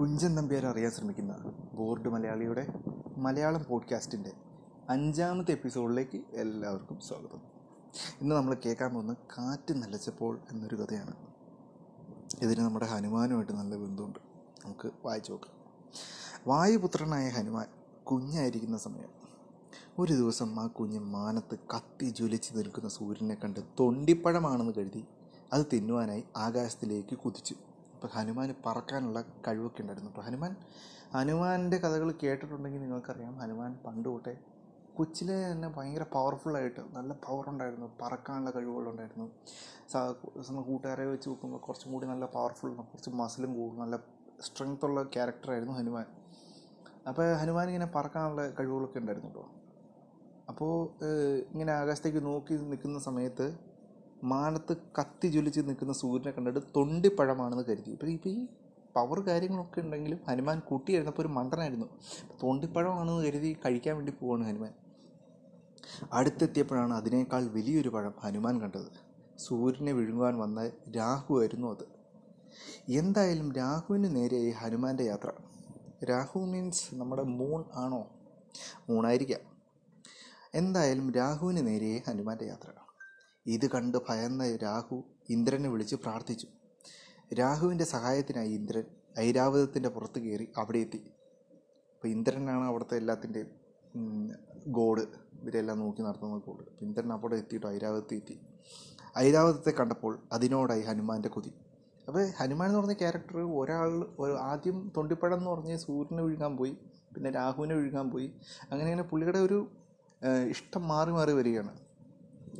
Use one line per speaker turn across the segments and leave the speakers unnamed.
കുഞ്ചൻ നമ്പ്യാർ അറിയാൻ ശ്രമിക്കുന്ന ബോർഡ് മലയാളിയുടെ മലയാളം പോഡ്കാസ്റ്റിന്റെ അഞ്ചാമത്തെ എപ്പിസോഡിലേക്ക് എല്ലാവർക്കും സ്വാഗതം. ഇന്ന് നമ്മൾ കേൾക്കാൻ പോകുന്നത് കാറ്റ് നിലച്ചപ്പോൾ എന്നൊരു കഥയാണ്. ഇതിന് നമ്മുടെ ഹനുമാനുമായിട്ട് നല്ല ബന്ധമുണ്ട്. നമുക്ക് വായിച്ചു നോക്കാം. വായുപുത്രനായ ഹനുമാൻ കുഞ്ഞായിരിക്കുന്ന സമയം. ഒരു ദിവസം ആ കുഞ്ഞ് മാനത്ത് കത്തി ജ്വലിച്ച് നിൽക്കുന്ന സൂര്യനെ കണ്ട് തൊണ്ടിപ്പഴമാണെന്ന് കരുതി അത് തിന്നുവാനായി ആകാശത്തിലേക്ക് കുതിച്ചു. അപ്പോൾ ഹനുമാൻ പറക്കാനുള്ള കഴിവൊക്കെ ഉണ്ടായിരുന്നു. അപ്പോൾ ഹനുമാൻ ഹനുമാന്റെ കഥകൾ കേട്ടിട്ടുണ്ടെങ്കിൽ നിങ്ങൾക്കറിയാം ഹനുമാൻ പണ്ട് തൊട്ടേ കൊച്ചിലെ തന്നെ ഭയങ്കര പവർഫുള്ളായിട്ട് നല്ല പവർ ഉണ്ടായിരുന്നു. പറക്കാനുള്ള കഴിവുകളുണ്ടായിരുന്നു നമ്മൾ കൂട്ടുകാരെ വെച്ച് നോക്കുമ്പോൾ കുറച്ചും കൂടി നല്ല പവർഫുൾ കുറച്ച് മസിലും കൂടും. നല്ല സ്ട്രെങ്ത് ഉള്ള ക്യാരക്ടറായിരുന്നു ഹനുമാൻ. അപ്പോൾ ഹനുമാൻ ഇങ്ങനെ പറക്കാനുള്ള കഴിവുകളൊക്കെ ഉണ്ടായിരുന്നു കേട്ടോ അപ്പോൾ ഇങ്ങനെ ആകാശത്തേക്ക് നോക്കി നിൽക്കുന്ന സമയത്ത് മാനത്ത് കത്തി ജ്വലിച്ച് നിൽക്കുന്ന സൂര്യനെ കണ്ടിട്ട് തൊണ്ടിപ്പഴമാണെന്ന് കരുതി. ഇപ്പോൾ ഇപ്പോൾ ഈ പവർ കാര്യങ്ങളൊക്കെ ഉണ്ടെങ്കിലും ഹനുമാൻ കുട്ടിയായിരുന്നപ്പോൾ ഒരു മണ്ടനായിരുന്നു തൊണ്ടിപ്പഴമാണെന്ന് കരുതി കഴിക്കാൻ വേണ്ടി പോവാണ് ഹനുമാൻ. അടുത്തെത്തിയപ്പോഴാണ് അതിനേക്കാൾ വലിയൊരു പഴം ഹനുമാൻ കണ്ടത്. സൂര്യനെ വിഴുങ്ങുവാൻ വന്ന രാഹു ആയിരുന്നു അത്. എന്തായാലും രാഹുവിന് നേരെയായി ഹനുമാന്റെ യാത്ര. രാഹു മീൻസ് നമ്മുടെ മൂൺ ആണോ? മൂണായിരിക്കാം എന്തായാലും രാഹുവിന് നേരെയായി ഹനുമാന്റെ യാത്ര. ഇത് കണ്ട് ഭയന്ന രാഹു ഇന്ദ്രനെ വിളിച്ച് പ്രാർത്ഥിച്ചു. രാഹുവിന്റെ സഹായത്തിനായി ഇന്ദ്രൻ ഐരാവതത്തിന്റെ പുറത്ത് കയറി അവിടെ എത്തി. അപ്പോൾ ഇന്ദ്രനാണ് അവിടുത്തെ എല്ലാത്തിന്റെയും ഗോഡ്. ഇവരെല്ലാം നോക്കി നടത്തുന്ന ഗോഡ്. ഇന്ദ്രൻ അവിടെ എത്തിയിട്ട് ഐരാവതത്തിൽ എത്തി. ഐരാവതത്തെ കണ്ടപ്പോൾ അതിനോടായി ഹനുമാന്റെ കൊതി. അപ്പോൾ ഹനുമാൻ എന്ന് പറഞ്ഞ ക്യാരക്ടർ ഒരാൾ ഒരു ആദ്യം തൊണ്ടിപ്പഴം എന്ന് പറഞ്ഞ് സൂര്യനെ വിഴുങ്ങാൻ പോയി പിന്നെ രാഹുവിനെ വിഴുങ്ങാൻ പോയി. അങ്ങനെ അങ്ങനെ പുള്ളിയുടെ ഒരു ഇഷ്ടം മാറി മാറി വരികയാണ്.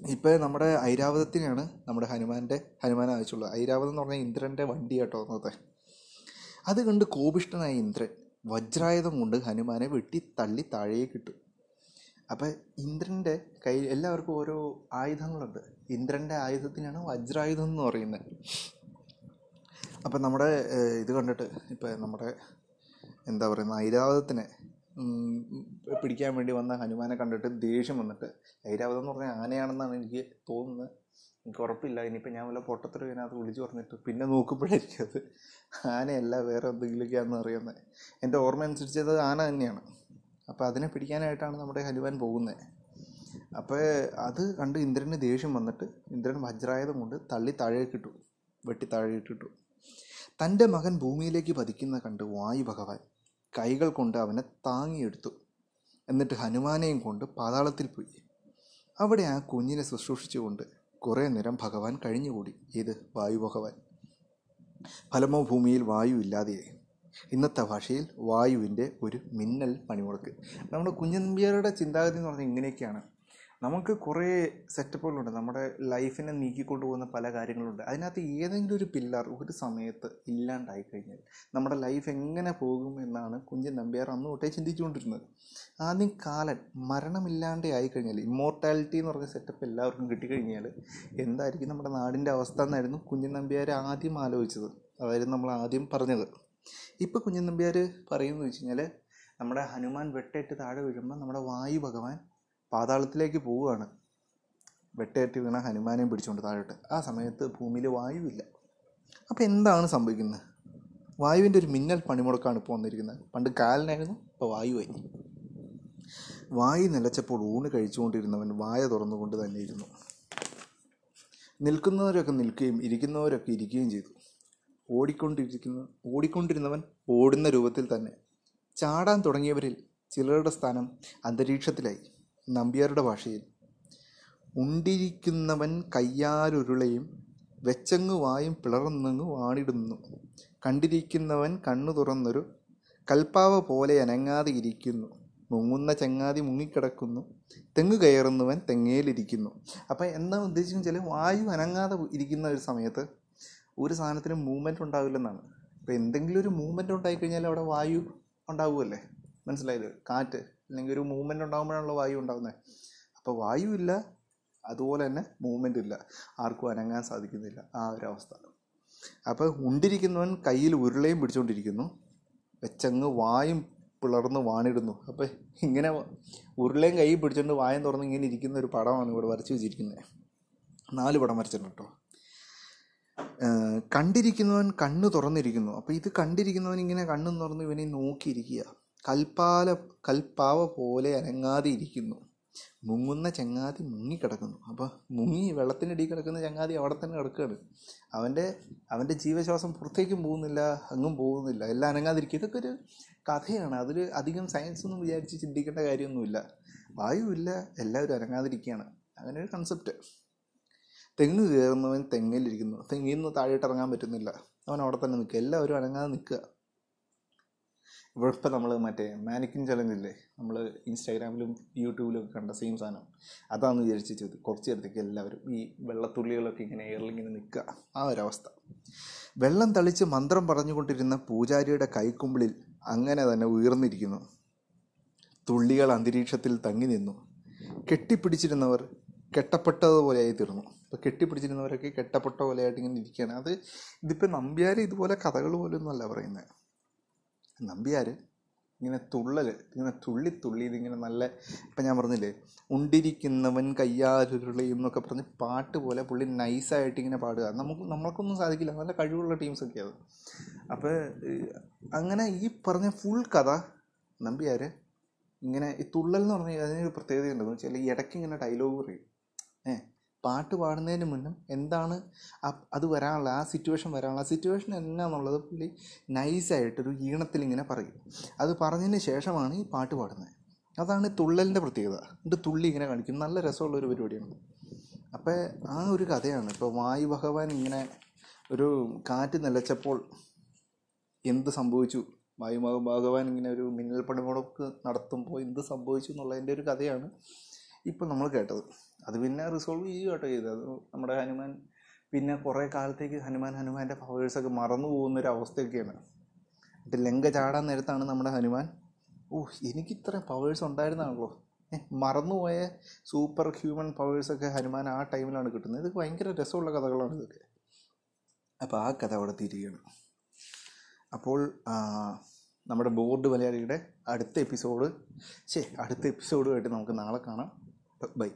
ഇപ്പോൾ നമ്മുടെ ഐരാവതത്തിനാണ് നമ്മുടെ ഹനുമാന്റെ ഹനുമാൻ ആവശ്യമുള്ളത്. ഐരാവതം എന്ന് പറഞ്ഞാൽ ഇന്ദ്രന്റെ വണ്ടി കേട്ടോ അന്നത്തെ. അത് കണ്ട് കോപിഷ്ടനായ ഇന്ദ്രൻ വജ്രായുധം കൊണ്ട് ഹനുമാനെ വെട്ടി തള്ളി താഴേക്ക് ഇട്ടു. അപ്പം ഇന്ദ്രന്റെ കയ്യിൽ എല്ലാവർക്കും ഓരോ ആയുധങ്ങളുണ്ട്. ഇന്ദ്രന്റെ ആയുധത്തിനാണ് വജ്രായുധം എന്ന് പറയുന്നത്. അപ്പം നമ്മുടെ ഇത് കണ്ടിട്ട് ഇപ്പം നമ്മുടെ എന്താ പറയുന്നത് ഐരാവതത്തിനെ പിടിക്കാൻ വേണ്ടി വന്ന ഹനുമാനെ കണ്ടിട്ട് ദേഷ്യം വന്നിട്ട് ഐരാവതം എന്ന് പറഞ്ഞാൽ ആനയാണെന്നാണ് എനിക്ക് തോന്നുന്നത്. എനിക്ക് ഉറപ്പില്ല. ഇനിയിപ്പോൾ ഞാൻ വല്ല പൊട്ടത്തിൽ ഇതിനകത്ത് വിളിച്ചു പറഞ്ഞിട്ട് പിന്നെ നോക്കുമ്പോഴായിരിക്കും അത്. ആനയല്ല വേറെ എന്തെങ്കിലുമൊക്കെയാണെന്ന് അറിയുന്നത് എന്റെ ഓർമ്മ അനുസരിച്ച് അത് ആന തന്നെയാണ്. അപ്പോൾ അതിനെ പിടിക്കാനായിട്ടാണ് നമ്മുടെ ഹനുമാൻ പോകുന്നത് അപ്പോൾ അത് കണ്ട് ഇന്ദ്രന് ദേഷ്യം വന്നിട്ട് ഇന്ദ്രൻ വജ്രായുധം കൊണ്ട് തള്ളി താഴേക്കിട്ടു വെട്ടി താഴേക്കിട്ടു തന്റെ മകൻ ഭൂമിയിലേക്ക് പതിക്കുന്ന കണ്ട് വായു ഭഗവാൻ. കൈകൾ കൊണ്ട് അവനെ താങ്ങിയെടുത്തു. എന്നിട്ട് ഹനുമാനെയും കൊണ്ട് പാതാളത്തിൽ പോയി. അവിടെ ആ കുഞ്ഞിനെ ശുശ്രൂഷിച്ചുകൊണ്ട് കുറേ നേരം ഭഗവാൻ കഴിഞ്ഞുകൂടി. ഇത് വായു ഭഗവാൻ. ഫലമോ ഭൂമിയിൽ വായു ഇല്ലാതെയായി ഇന്നത്തെ ഭാഷയിൽ വായുവിന്റെ ഒരു മിന്നൽ പണിമുടക്ക്. നമ്മുടെ കുഞ്ഞനമ്പിയാരുടെ ചിന്താഗതി എന്ന് പറഞ്ഞാൽ ഇങ്ങനെയൊക്കെയാണ്. നമുക്ക് കുറേ സെറ്റപ്പുകളുണ്ട്. നമ്മുടെ ലൈഫിനെ നീക്കിക്കൊണ്ടു പോകുന്ന പല കാര്യങ്ങളുണ്ട്. അതിനകത്ത് ഏതെങ്കിലും ഒരു പില്ലർ ഒരു സമയത്ത് ഇല്ലാണ്ടായി കഴിഞ്ഞാൽ നമ്മുടെ ലൈഫ് എങ്ങനെ പോകും എന്നാണ് കുഞ്ചൻ നമ്പ്യാർ അന്ന് തൊട്ടേ ചിന്തിച്ചുകൊണ്ടിരുന്നത്. ആദ്യം കാലൻ മരണമില്ലാണ്ടേ ആയിക്കഴിഞ്ഞാൽ ഇമ്മോർട്ടാലിറ്റി എന്ന് പറഞ്ഞ സെറ്റപ്പ് എല്ലാവർക്കും കിട്ടിക്കഴിഞ്ഞാൽ എന്തായിരിക്കും നമ്മുടെ നാടിന്റെ അവസ്ഥ എന്നായിരുന്നു കുഞ്ഞൻ നമ്പ്യാർ ആദ്യം ആലോചിച്ചത്. അതായിരുന്നു നമ്മൾ ആദ്യം പറഞ്ഞത്. ഇപ്പോൾ കുഞ്ഞൻ നമ്പ്യാർ പറയുന്നത് വെച്ച് കഴിഞ്ഞാൽ നമ്മുടെ ഹനുമാൻ വെട്ടേറ്റ് താഴെ വീഴുമ്പോൾ നമ്മുടെ വായു ഭഗവാൻ പാതാളത്തിലേക്ക് പോവുകയാണ്. വെട്ടേറ്റ് വീണ ഹനുമാനെയും പിടിച്ചുകൊണ്ട് താഴോട്ട്. ആ സമയത്ത് ഭൂമിയിൽ വായുവില്ല. അപ്പോൾ എന്താണ് സംഭവിക്കുന്നത്? വായുവിന്റെ ഒരു മിന്നൽ പണിമുടക്കാണ് ഇപ്പോൾ വന്നിരിക്കുന്നത്. പണ്ട് കാലിനായിരുന്നു ഇപ്പോൾ വായുവായി വായു നിലച്ചപ്പോൾ ഊണ് കഴിച്ചുകൊണ്ടിരുന്നവൻ വായ തുറന്നുകൊണ്ട് തന്നെ ഇരുന്നു. നിൽക്കുന്നവരൊക്കെ നിൽക്കുകയും ഇരിക്കുന്നവരൊക്കെ ഇരിക്കുകയും ചെയ്തു. ഓടിക്കൊണ്ടിരിക്കുന്ന ഓടിക്കൊണ്ടിരുന്നവൻ ഓടുന്ന രൂപത്തിൽ തന്നെ. ചാടാൻ തുടങ്ങിയവരിൽ ചിലരുടെ സ്ഥാനം അന്തരീക്ഷത്തിലായി. നമ്പ്യാരുടെ ഭാഷയിൽ. ഉണ്ടിരിക്കുന്നവൻ കയ്യാലുരുളയും വെച്ചങ്ങു വായും പിളർന്നങ്ങു വാണിടുന്നു. കണ്ടിരിക്കുന്നവൻ കണ്ണു തുറന്നൊരു കൽപ്പാവ പോലെ അനങ്ങാതെ ഇരിക്കുന്നു. മുങ്ങുന്ന ചങ്ങാതി മുങ്ങിക്കിടക്കുന്നു. തെങ്ങ് കയറുന്നവൻ തെങ്ങേലിരിക്കുന്നു. അപ്പം എന്താ ഉദ്ദേശിക്കുന്നത് വെച്ചാൽ വായു അനങ്ങാതെ ഇരിക്കുന്ന ഒരു സമയത്ത് ഒരു സാധനത്തിന് മൂവ്മെന്റ് ഉണ്ടാവില്ലെന്നാണ്. അപ്പോൾ എന്തെങ്കിലും ഒരു മൂവ്മെന്റ് ഉണ്ടായിക്കഴിഞ്ഞാൽ അവിടെ വായു ഉണ്ടാവുമല്ലേ മനസ്സിലായത്? കാറ്റ്. അല്ലെങ്കിൽ ഒരു മൂവ്മെന്റ് ഉണ്ടാകുമ്പോഴാണല്ലോ വായു ഉണ്ടാകുന്നത് അപ്പോൾ വായു ഇല്ല അതുപോലെ തന്നെ മൂവ്മെന്റ് ഇല്ല. ആർക്കും അനങ്ങാൻ സാധിക്കുന്നില്ല. ആ ഒരു അവസ്ഥ. അപ്പോൾ ഉണ്ടിരിക്കുന്നവൻ കയ്യിൽ ഉരുളയും പിടിച്ചുകൊണ്ടിരിക്കുന്നു വെച്ചങ്ങ് വായും പിളർന്ന് വാണിടുന്നു. അപ്പോൾ ഇങ്ങനെ ഉരുളയും കൈ പിടിച്ചുകൊണ്ട് വായം തുറന്ന് ഇങ്ങനെ ഇരിക്കുന്ന ഒരു പടമാണ് ഇവിടെ വരച്ച് വെച്ചിരിക്കുന്നത് നാല് പടം വരച്ചിട്ടുണ്ട് കേട്ടോ കണ്ടിരിക്കുന്നവൻ കണ്ണ് തുറന്നിരിക്കുന്നു. അപ്പോൾ ഇത് കണ്ടിരിക്കുന്നവൻ ഇങ്ങനെ കണ്ണ് തുറന്ന് ഇവനെ നോക്കിയിരിക്കുക. കൽപ്പാല കൽപ്പാവ പോലെ അനങ്ങാതെ ഇരിക്കുന്നു. മുങ്ങുന്ന ചങ്ങാതി മുങ്ങിക്കിടക്കുന്നു. അപ്പോൾ മുങ്ങി വെള്ളത്തിനടിയിൽ കിടക്കുന്ന ചങ്ങാതി അവിടെ തന്നെ കിടക്കുകയാണ്. അവന്റെ അവന്റെ ജീവശ്വാസം പുറത്തേക്കും പോകുന്നില്ല അങ്ങും പോകുന്നില്ല. എല്ലാം അനങ്ങാതിരിക്കും ഇതൊക്കെ ഒരു കഥയാണ്. അതിൽ അധികം സയൻസ് ഒന്നും വിചാരിച്ച് ചിന്തിക്കേണ്ട കാര്യമൊന്നുമില്ല. വായുവില്ല. എല്ലാവരും അനങ്ങാതിരിക്കുകയാണ്. അങ്ങനെ ഒരു കൺസെപ്റ്റ് തെങ്ങ് കയറുന്നവൻ തെങ്ങിലിരിക്കുന്നു തെങ്ങിൽ നിന്ന് താഴോട്ട് ഇറങ്ങാൻ പറ്റുന്നില്ല. അവൻ അവിടെ തന്നെ നിൽക്കുക. എല്ലാവരും അനങ്ങാതെ നിൽക്കുക. ഇവിടെ ഇപ്പം നമ്മൾ മറ്റേ മാനിക്കിൻ ചലഞ്ച് ഇല്ലേ നമ്മൾ ഇൻസ്റ്റാഗ്രാമിലും യൂട്യൂബിലും ഒക്കെ കണ്ട സെയിം സാധനം. അതാണെന്ന് വിചാരിച്ച് ചെയ്ത് കുറച്ച് നേരത്തേക്ക് എല്ലാവരും ഈ വെള്ളത്തുള്ളികളൊക്കെ ഇങ്ങനെ എയറിലിങ്ങനെ നിൽക്കുക ആ ഒരവസ്ഥ. വെള്ളം തളിച്ച് മന്ത്രം പറഞ്ഞുകൊണ്ടിരുന്ന പൂജാരിയുടെ കൈക്കുമ്പിളിൽ അങ്ങനെ തന്നെ ഉയർന്നിരിക്കുന്നു. തുള്ളികൾ അന്തരീക്ഷത്തിൽ തങ്ങി നിന്നു. കെട്ടിപ്പിടിച്ചിരുന്നവർ കെട്ടപ്പെട്ടതുപോലെയായി തീർന്നു. ഇപ്പോൾ കെട്ടിപ്പിടിച്ചിരുന്നവരൊക്കെ കെട്ടപ്പെട്ട പോലെയായിട്ട് ഇങ്ങനെ ഇരിക്കുകയാണ് അത് ഇതിപ്പോൾ നമ്പ്യാർ ഇതുപോലെ കഥകൾ പോലൊന്നുമല്ല പറയുന്നത് നമ്പ്യാർ ഇങ്ങനെ തുള്ളൽ ഇങ്ങനെ തുള്ളി തുള്ളി ഇതിങ്ങനെ നല്ല ഇപ്പം ഞാൻ പറഞ്ഞില്ലേ ഉണ്ടിരിക്കുന്നവൻ കയ്യാരുരുളയും എന്നൊക്കെ പറഞ്ഞ് പാട്ട് പോലെ പുള്ളി നൈസായിട്ട് ഇങ്ങനെ പാടുക. നമുക്ക് നമ്മൾക്കൊന്നും സാധിക്കില്ല. നല്ല കഴിവുള്ള ടീംസൊക്കെ അത്. അപ്പോൾ അങ്ങനെ ഈ പറഞ്ഞ ഫുൾ കഥ നമ്പ്യാർ ഇങ്ങനെ ഈ തുള്ളൽ എന്ന് പറഞ്ഞാൽ അതിനൊരു പ്രത്യേകത ഉണ്ടെന്ന് വെച്ചാൽ ഇടയ്ക്ക് ഇങ്ങനെ ഡയലോഗ് പറയും. ഏ പാട്ട് പാടുന്നതിന് മുന്നും എന്താണ് അത് വരാനുള്ള ആ സിറ്റുവേഷൻ വരാനുള്ള സിറ്റുവേഷൻ എന്നാന്നുള്ളത് പുള്ളി നൈസായിട്ടൊരു ഈണത്തിൽ ഇങ്ങനെ പറയും. അത് പറഞ്ഞതിന് ശേഷമാണ് ഈ പാട്ട് പാടുന്നത്. അതാണ് തുള്ളലിന്റെ പ്രത്യേകത. എന്നിട്ട് തുള്ളി ഇങ്ങനെ കാണിക്കും. നല്ല രസമുള്ളൊരു പരിപാടിയാണ്. അപ്പോൾ ആ ഒരു കഥയാണ്. ഇപ്പോൾ വായു ഭഗവാൻ ഇങ്ങനെ ഒരു കാറ്റ് നിലച്ചപ്പോൾ എന്ത് സംഭവിച്ചു? വായു ഭഗവാൻ ഇങ്ങനെ ഒരു മിന്നൽ പണിമുടക്ക് നടത്തുമ്പോൾ എന്ത് സംഭവിച്ചു എന്നുള്ളതിന്റെ ഒരു കഥയാണ് ഇപ്പോൾ നമ്മൾ കേട്ടത്. അത് പിന്നെ റിസോൾവ് ചെയ്യുക കേട്ടോ ചെയ്തത്. അത് നമ്മുടെ ഹനുമാൻ പിന്നെ കുറേ കാലത്തേക്ക് ഹനുമാൻ ഹനുമാന്റെ പവേഴ്സൊക്കെ മറന്നു പോകുന്ന ഒരു അവസ്ഥയൊക്കെയാണ് എന്നിട്ട് ലങ്ക ചാടാൻ നേരത്താണ് നമ്മുടെ ഹനുമാൻ ഓ എനിക്ക് ഇത്ര പവേഴ്സ് ഉണ്ടായിരുന്നാണല്ലോ. മറന്നുപോയ സൂപ്പർ ഹ്യൂമൻ പവേഴ്സൊക്കെ ഹനുമാൻ ആ ടൈമിലാണ് കിട്ടുന്നത്. ഇത് ഭയങ്കര രസമുള്ള കഥകളാണ് ഇതൊക്കെ. അപ്പോൾ ആ കഥ അവിടെ തിരികെയാണ്. അപ്പോൾ നമ്മുടെ ബോർഡ് മലയാളിയുടെ അടുത്ത എപ്പിസോഡ് ശരി അടുത്ത എപ്പിസോഡുമായിട്ട് നമുക്ക് നാളെ കാണാം. ബൈ.